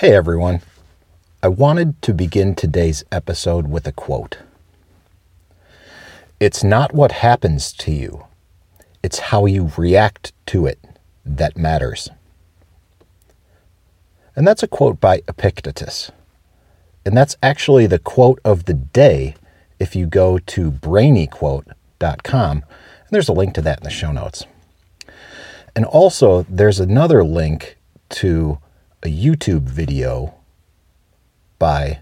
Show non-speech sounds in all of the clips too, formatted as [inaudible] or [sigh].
Hey everyone. I wanted to begin today's episode with a quote. It's not what happens to you, it's how you react to it that matters. And that's a quote by Epictetus. And that's actually the quote of the day if you go to brainyquote.com. And there's a link to that in the show notes. And also, there's another link to a YouTube video by,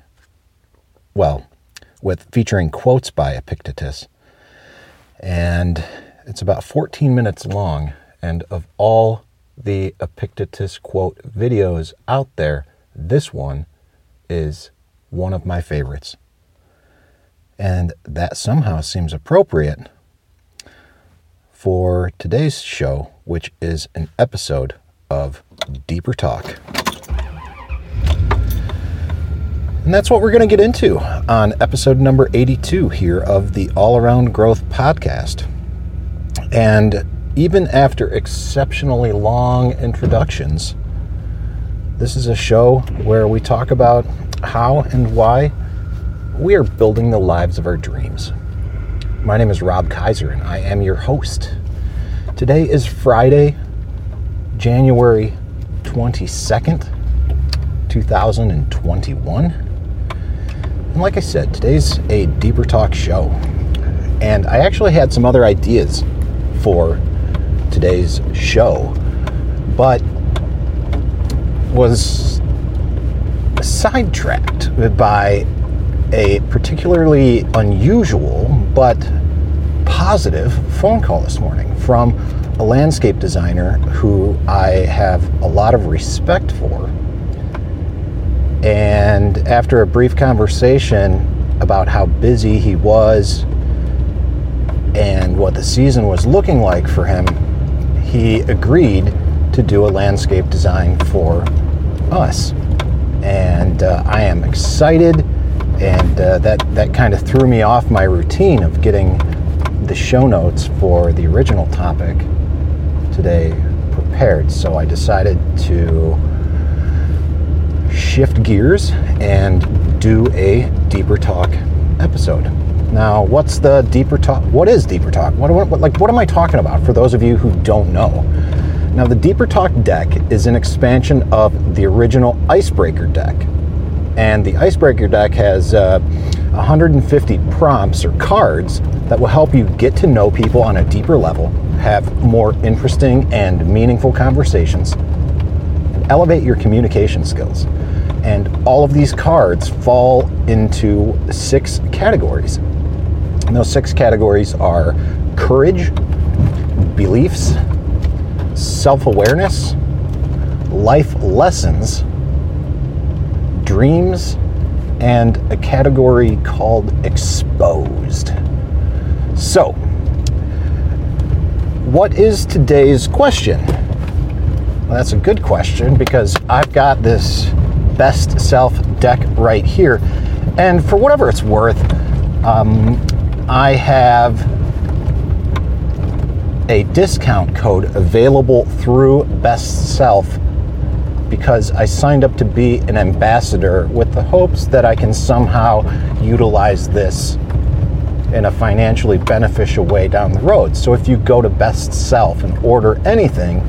well, with featuring quotes by Epictetus. And it's about 14 minutes long. And of all the Epictetus quote videos out there, this one is one of my favorites. And that somehow seems appropriate for today's show, which is an episode of Deeper Talk. And that's what we're going to get into on episode number 82 here of the All Around Growth Podcast. And even after exceptionally long introductions, this is a show where we talk about how and why we are building the lives of our dreams. My name is Rob Kaiser, and I am your host. Today is Friday, January 22nd, 2021. And like I said, today's a deeper talk show. And I actually had some other ideas for today's show, but was sidetracked by a particularly unusual but positive phone call this morning from a landscape designer who I have a lot of respect for and after a brief conversation about how busy he was and what the season was looking like for him, he agreed to do a landscape design for us. And uh, I am excited, and uh, that, that kind of threw me off my routine of getting the show notes for the original topic today prepared. So I decided to shift gears and do a deeper talk episode. Now, what's the deeper talk? What is deeper talk? What, what, like what am I talking about for those of you who don't know? Now, the deeper talk deck is an expansion of the original icebreaker deck. And the icebreaker deck has uh, 150 prompts or cards that will help you get to know people on a deeper level, have more interesting and meaningful conversations, and elevate your communication skills. And all of these cards fall into six categories. And those six categories are courage, beliefs, self awareness, life lessons, dreams, and a category called exposed. So, what is today's question? Well, that's a good question because I've got this best self deck right here. And for whatever it's worth, um, I have a discount code available through Best Self because I signed up to be an ambassador with the hopes that I can somehow utilize this in a financially beneficial way down the road. So if you go to Best Self and order anything,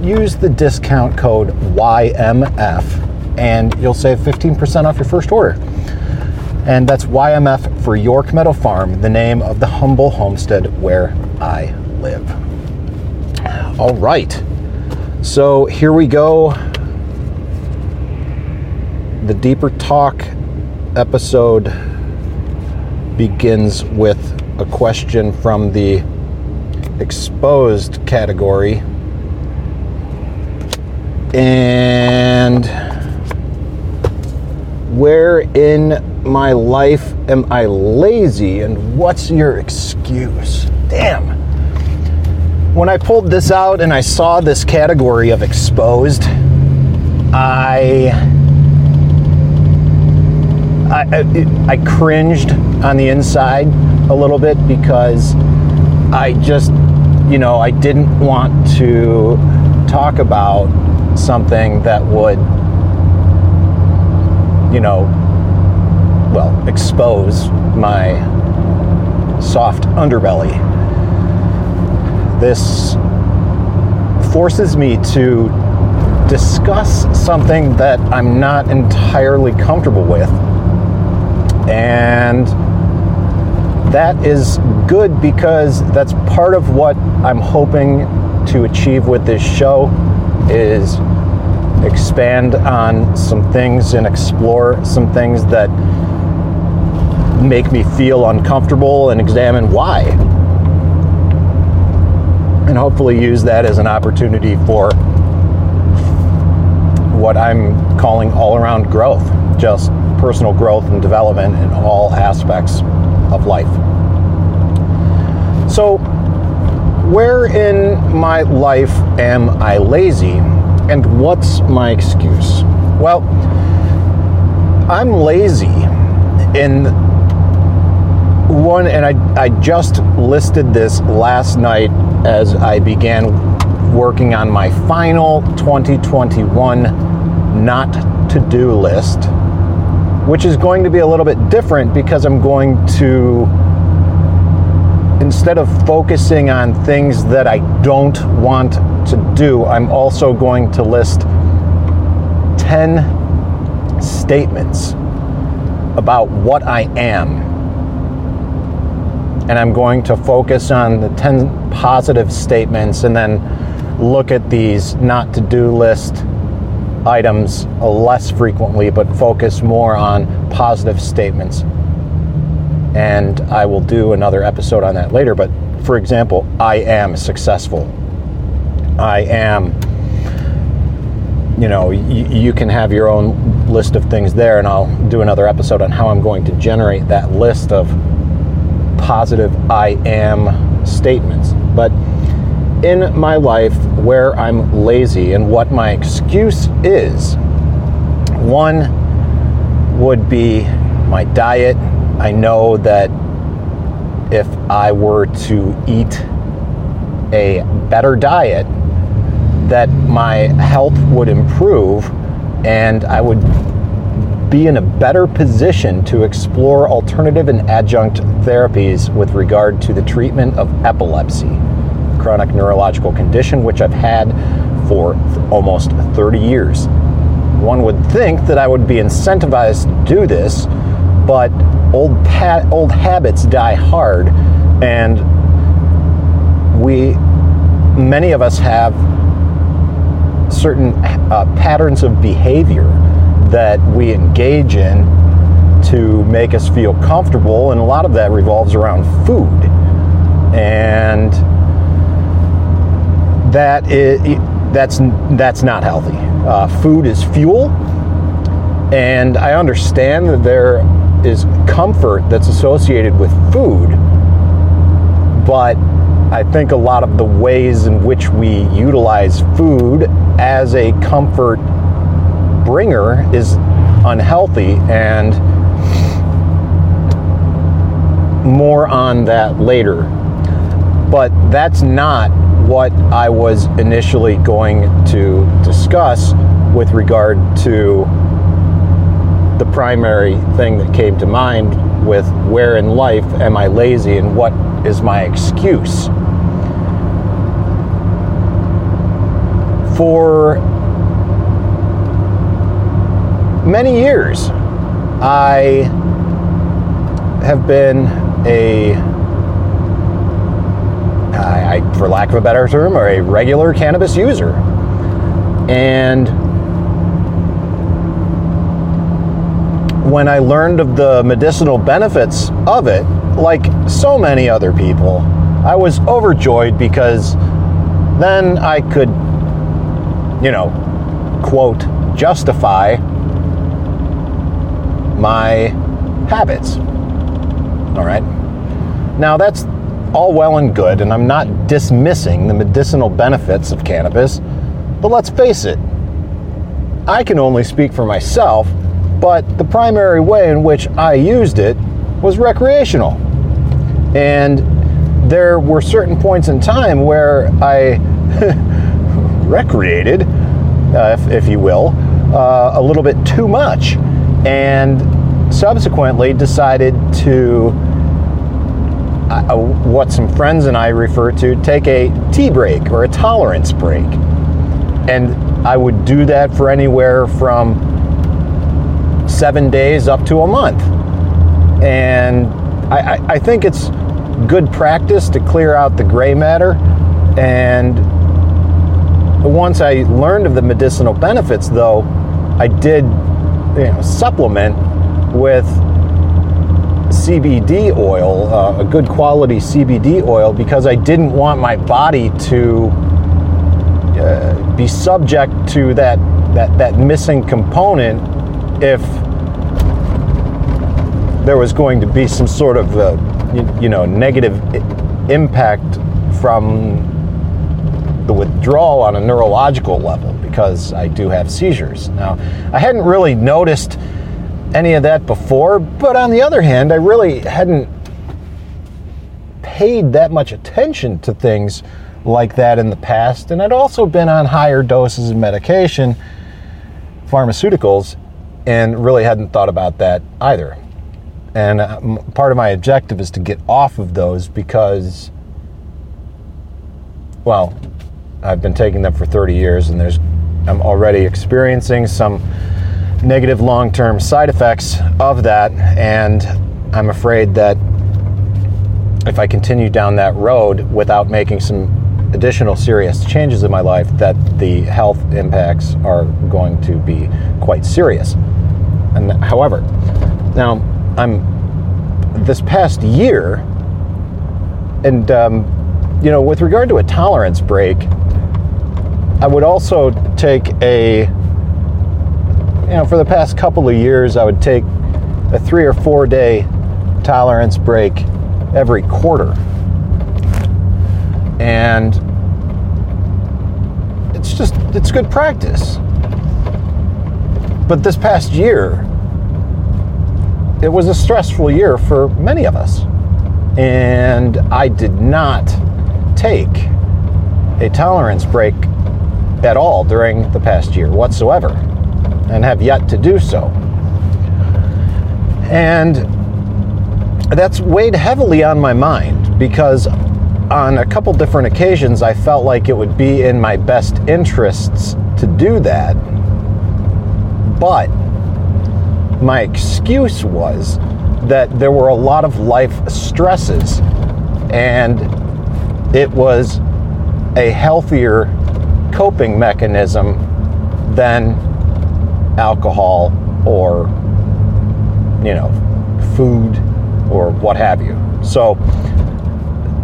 use the discount code YMF and you'll save 15% off your first order. And that's YMF for York Meadow Farm, the name of the humble homestead where I live. All right. So here we go. The Deeper Talk episode begins with a question from the exposed category and where in my life am I lazy and what's your excuse? Damn. When I pulled this out and I saw this category of exposed, I I, I, cringed on the inside a little bit because I just, you know, I didn't want to talk about something that would you know, well, expose my soft underbelly. This forces me to discuss something that I'm not entirely comfortable with. And that is good because that's part of what I'm hoping to achieve with this show is expand on some things and explore some things that make me feel uncomfortable and examine why. And hopefully use that as an opportunity for what I'm calling all around growth, just personal growth and development in all aspects of life. So, where in my life am I lazy and what's my excuse? Well, I'm lazy in one, and I, I just listed this last night as I began working on my final 2021 not to do list, which is going to be a little bit different because I'm going to, instead of focusing on things that I don't want to do, I'm also going to list 10 statements about what I am. And I'm going to focus on the 10 positive statements and then look at these not to do list items less frequently, but focus more on positive statements. And I will do another episode on that later. But for example, I am successful. I am, you know, y- you can have your own list of things there, and I'll do another episode on how I'm going to generate that list of positive I am statements. But in my life where I'm lazy and what my excuse is. One would be my diet. I know that if I were to eat a better diet, that my health would improve and I would be in a better position to explore alternative and adjunct therapies with regard to the treatment of epilepsy chronic neurological condition, which I've had for almost 30 years. One would think that I would be incentivized to do this, but old pa- old habits die hard, and we, many of us have certain uh, patterns of behavior that we engage in to make us feel comfortable, and a lot of that revolves around food. And that is that's that's not healthy. Uh, food is fuel, and I understand that there is comfort that's associated with food, but I think a lot of the ways in which we utilize food as a comfort bringer is unhealthy and more on that later. But that's not what I was initially going to discuss with regard to the primary thing that came to mind with where in life am I lazy and what is my excuse. For many years, I have been a I, I, for lack of a better term, or a regular cannabis user. And when I learned of the medicinal benefits of it, like so many other people, I was overjoyed because then I could, you know, quote, justify my habits. All right. Now that's all well and good, and I'm not dismissing the medicinal benefits of cannabis, but let's face it, I can only speak for myself, but the primary way in which I used it was recreational. And there were certain points in time where I [laughs] recreated, uh, if, if, you will, uh, a little bit too much. and subsequently decided to uh, what some friends and I refer to take a tea break or a tolerance break. And I would do that for anywhere from seven days up to a month. And I, I, I think it's good practice to clear out the gray matter. And once I learned of the medicinal benefits, though, I did you know, supplement with CBD oil, uh, a good quality CBD oil, because I didn't want my body to uh, be subject to that, that, that missing component if there was going to be some sort of uh, you, you know negative impact from the withdrawal on a neurological level because I do have seizures. Now, I hadn't really noticed any of that before, but on the other hand, I really hadn't paid that much attention to things like that in the past, and I'd also been on higher doses of medication, pharmaceuticals, and really hadn't thought about that either. And uh, part of my objective is to get off of those because, well, I've been taking them for 30 years, and there's I'm already experiencing some negative long term side effects of that. And I'm afraid that if I continue down that road without making some additional serious changes in my life, that the health impacts are going to be quite serious. And however, now I'm this past year, and um, you know, with regard to a tolerance break, I would also take a you know, for the past couple of years, I would take a three or four day tolerance break every quarter. And it's just, it's good practice. But this past year, it was a stressful year for many of us. And I did not take a tolerance break at all during the past year whatsoever and have yet to do so. And that's weighed heavily on my mind because on a couple different occasions I felt like it would be in my best interests to do that. But my excuse was that there were a lot of life stresses and it was a healthier coping mechanism than alcohol or you know food or what have you. So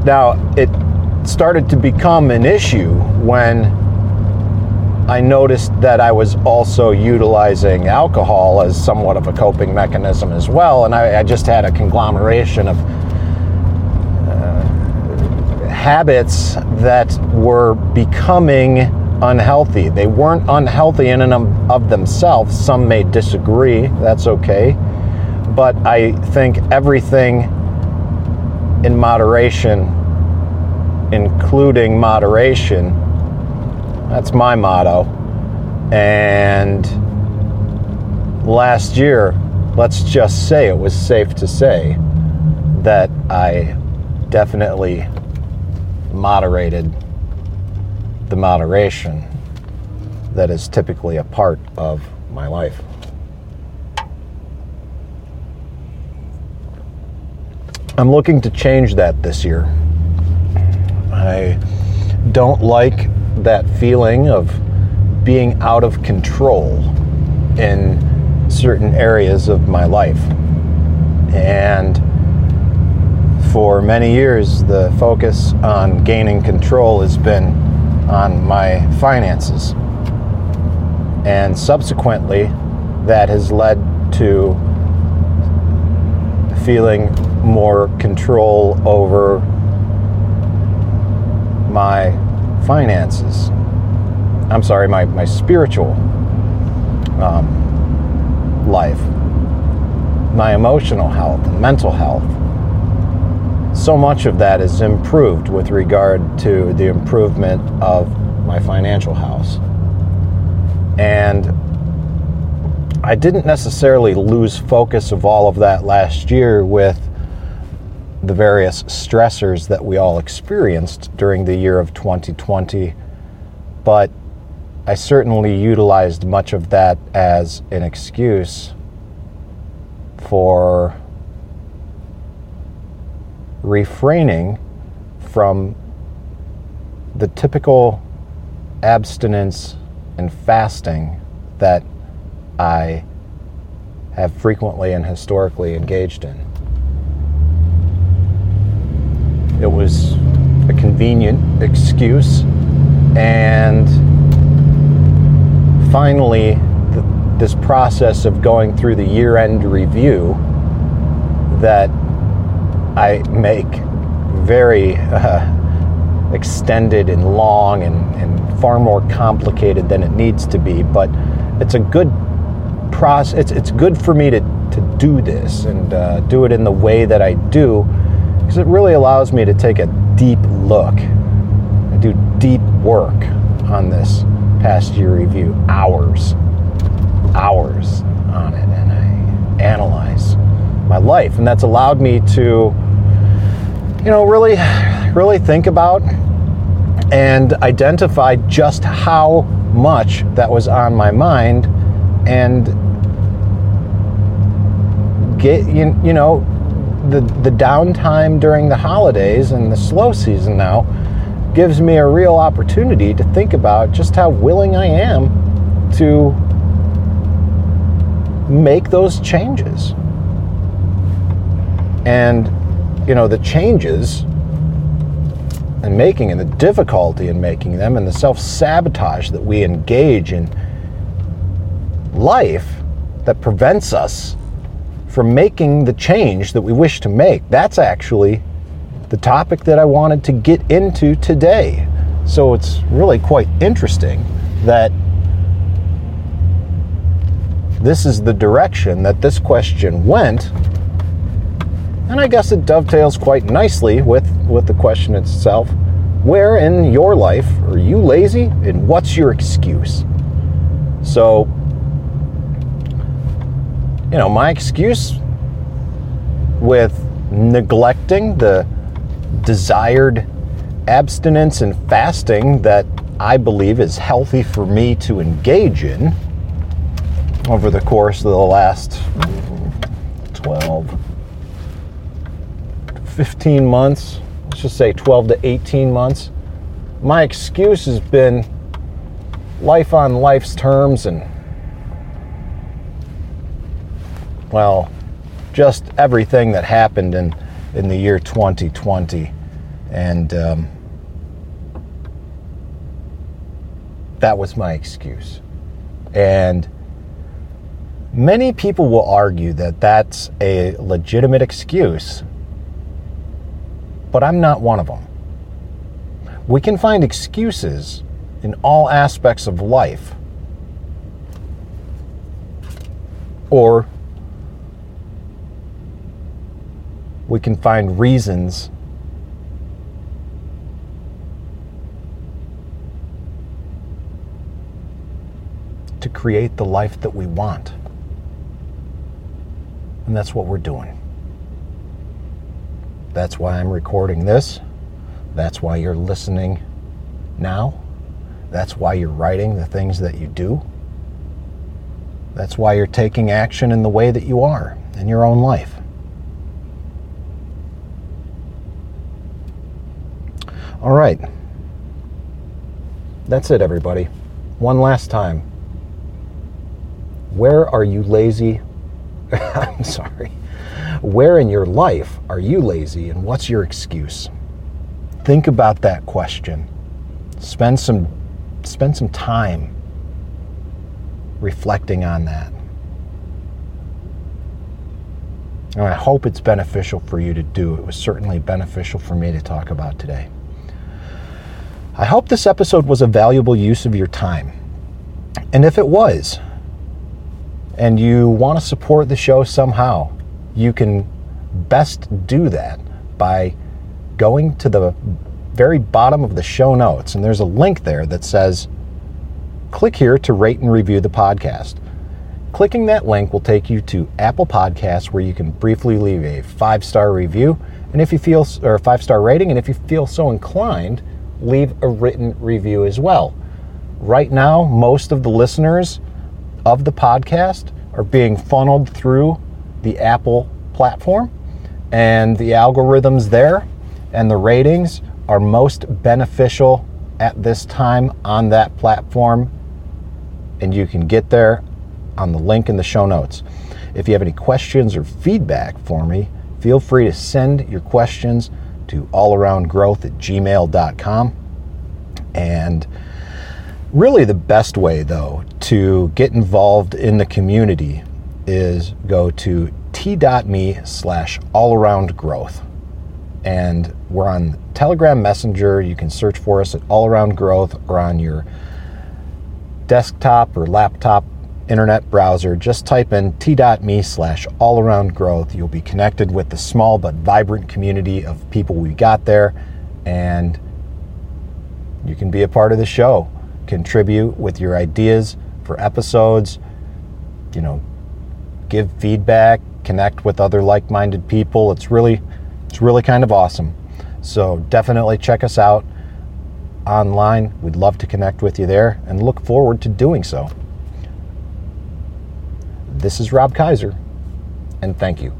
now it started to become an issue when I noticed that I was also utilizing alcohol as somewhat of a coping mechanism as well, and I, I just had a conglomeration of uh, habits that were becoming unhealthy. They weren't unhealthy in and of themselves. Some may disagree, that's okay. But I think everything in moderation, including moderation, that's my motto. And last year, let's just say it was safe to say that I definitely moderated the moderation that is typically a part of my life. I'm looking to change that this year. I don't like that feeling of being out of control in certain areas of my life. And for many years, the focus on gaining control has been on my finances. And subsequently, that has led to feeling more control over my finances. I'm sorry, my, my spiritual um, life, my emotional health, mental health so much of that is improved with regard to the improvement of my financial house. And I didn't necessarily lose focus of all of that last year with the various stressors that we all experienced during the year of 2020, but I certainly utilized much of that as an excuse for refraining from the typical abstinence and fasting that I have frequently and historically engaged in. It was a convenient excuse, and finally, this process of going through the year end review that I make very uh, extended and long and, and far more complicated than it needs to be, but it's a good process. It's, it's good for me to, to do this and uh, do it in the way that I do because it really allows me to take a deep look and do deep work on this past year review. Hours, hours on it, and I analyze my life, and that's allowed me to, you know, really, really think about and identify just how much that was on my mind and get you, you know the the downtime during the holidays and the slow season now gives me a real opportunity to think about just how willing I am to make those changes. And you know, the changes and making and the difficulty in making them and the self-sabotage that we engage in life that prevents us from making the change that we wish to make. That's actually the topic that I wanted to get into today. So it's really quite interesting that this is the direction that this question went. And I guess it dovetails quite nicely with, with the question itself. Where in your life are you lazy and what's your excuse? So you know, my excuse with neglecting the desired abstinence and fasting that I believe is healthy for me to engage in over the course of the last 12, 15 months, let's just say 12 to 18 months. My excuse has been life on life's terms and well, just everything that happened in, in the year 2020. And um, that was my excuse. And many people will argue that that's a legitimate excuse, but I'm not one of them. We can find excuses in all aspects of life. Or we can find reasons to create the life that we want. And that's what we're doing. That's why I'm recording this. That's why you're listening now. That's why you're writing the things that you do. That's why you're taking action in the way that you are in your own life. All right. That's it, everybody. One last time. Where are you lazy? [laughs] I'm sorry. Where in your life are you lazy and what's your excuse? Think about that question. Spend some spend some time reflecting on that. And I hope it's beneficial for you to do. It was certainly beneficial for me to talk about today. I hope this episode was a valuable use of your time. And if it was, and you want to support the show somehow, you can best do that by going to the very bottom of the show notes. And there's a link there that says, click here to rate and review the podcast. Clicking that link will take you to Apple Podcasts where you can briefly leave a five star review. And if you feel, or a five star rating, and if you feel so inclined, leave a written review as well. Right now, most of the listeners of the podcast are being funneled through the Apple platform, and the algorithms there and the ratings are most beneficial at this time on that platform. And you can get there on the link in the show notes. If you have any questions or feedback for me, feel free to send your questions to allaroundgrowth at gmail.com. And really, the best way, though, to get involved in the community is go to t.me slash allaroundgrowth. And we're on Telegram Messenger. You can search for us at All Around Growth or on your desktop or laptop internet browser, just type in t.me slash all around growth. You'll be connected with the small but vibrant community of people we got there, and you can be a part of the show. Contribute with your ideas for episodes, you know, give feedback, connect with other like-minded people. It's really it's really kind of awesome. So definitely check us out online. We'd love to connect with you there and look forward to doing so. This is Rob Kaiser, and thank you.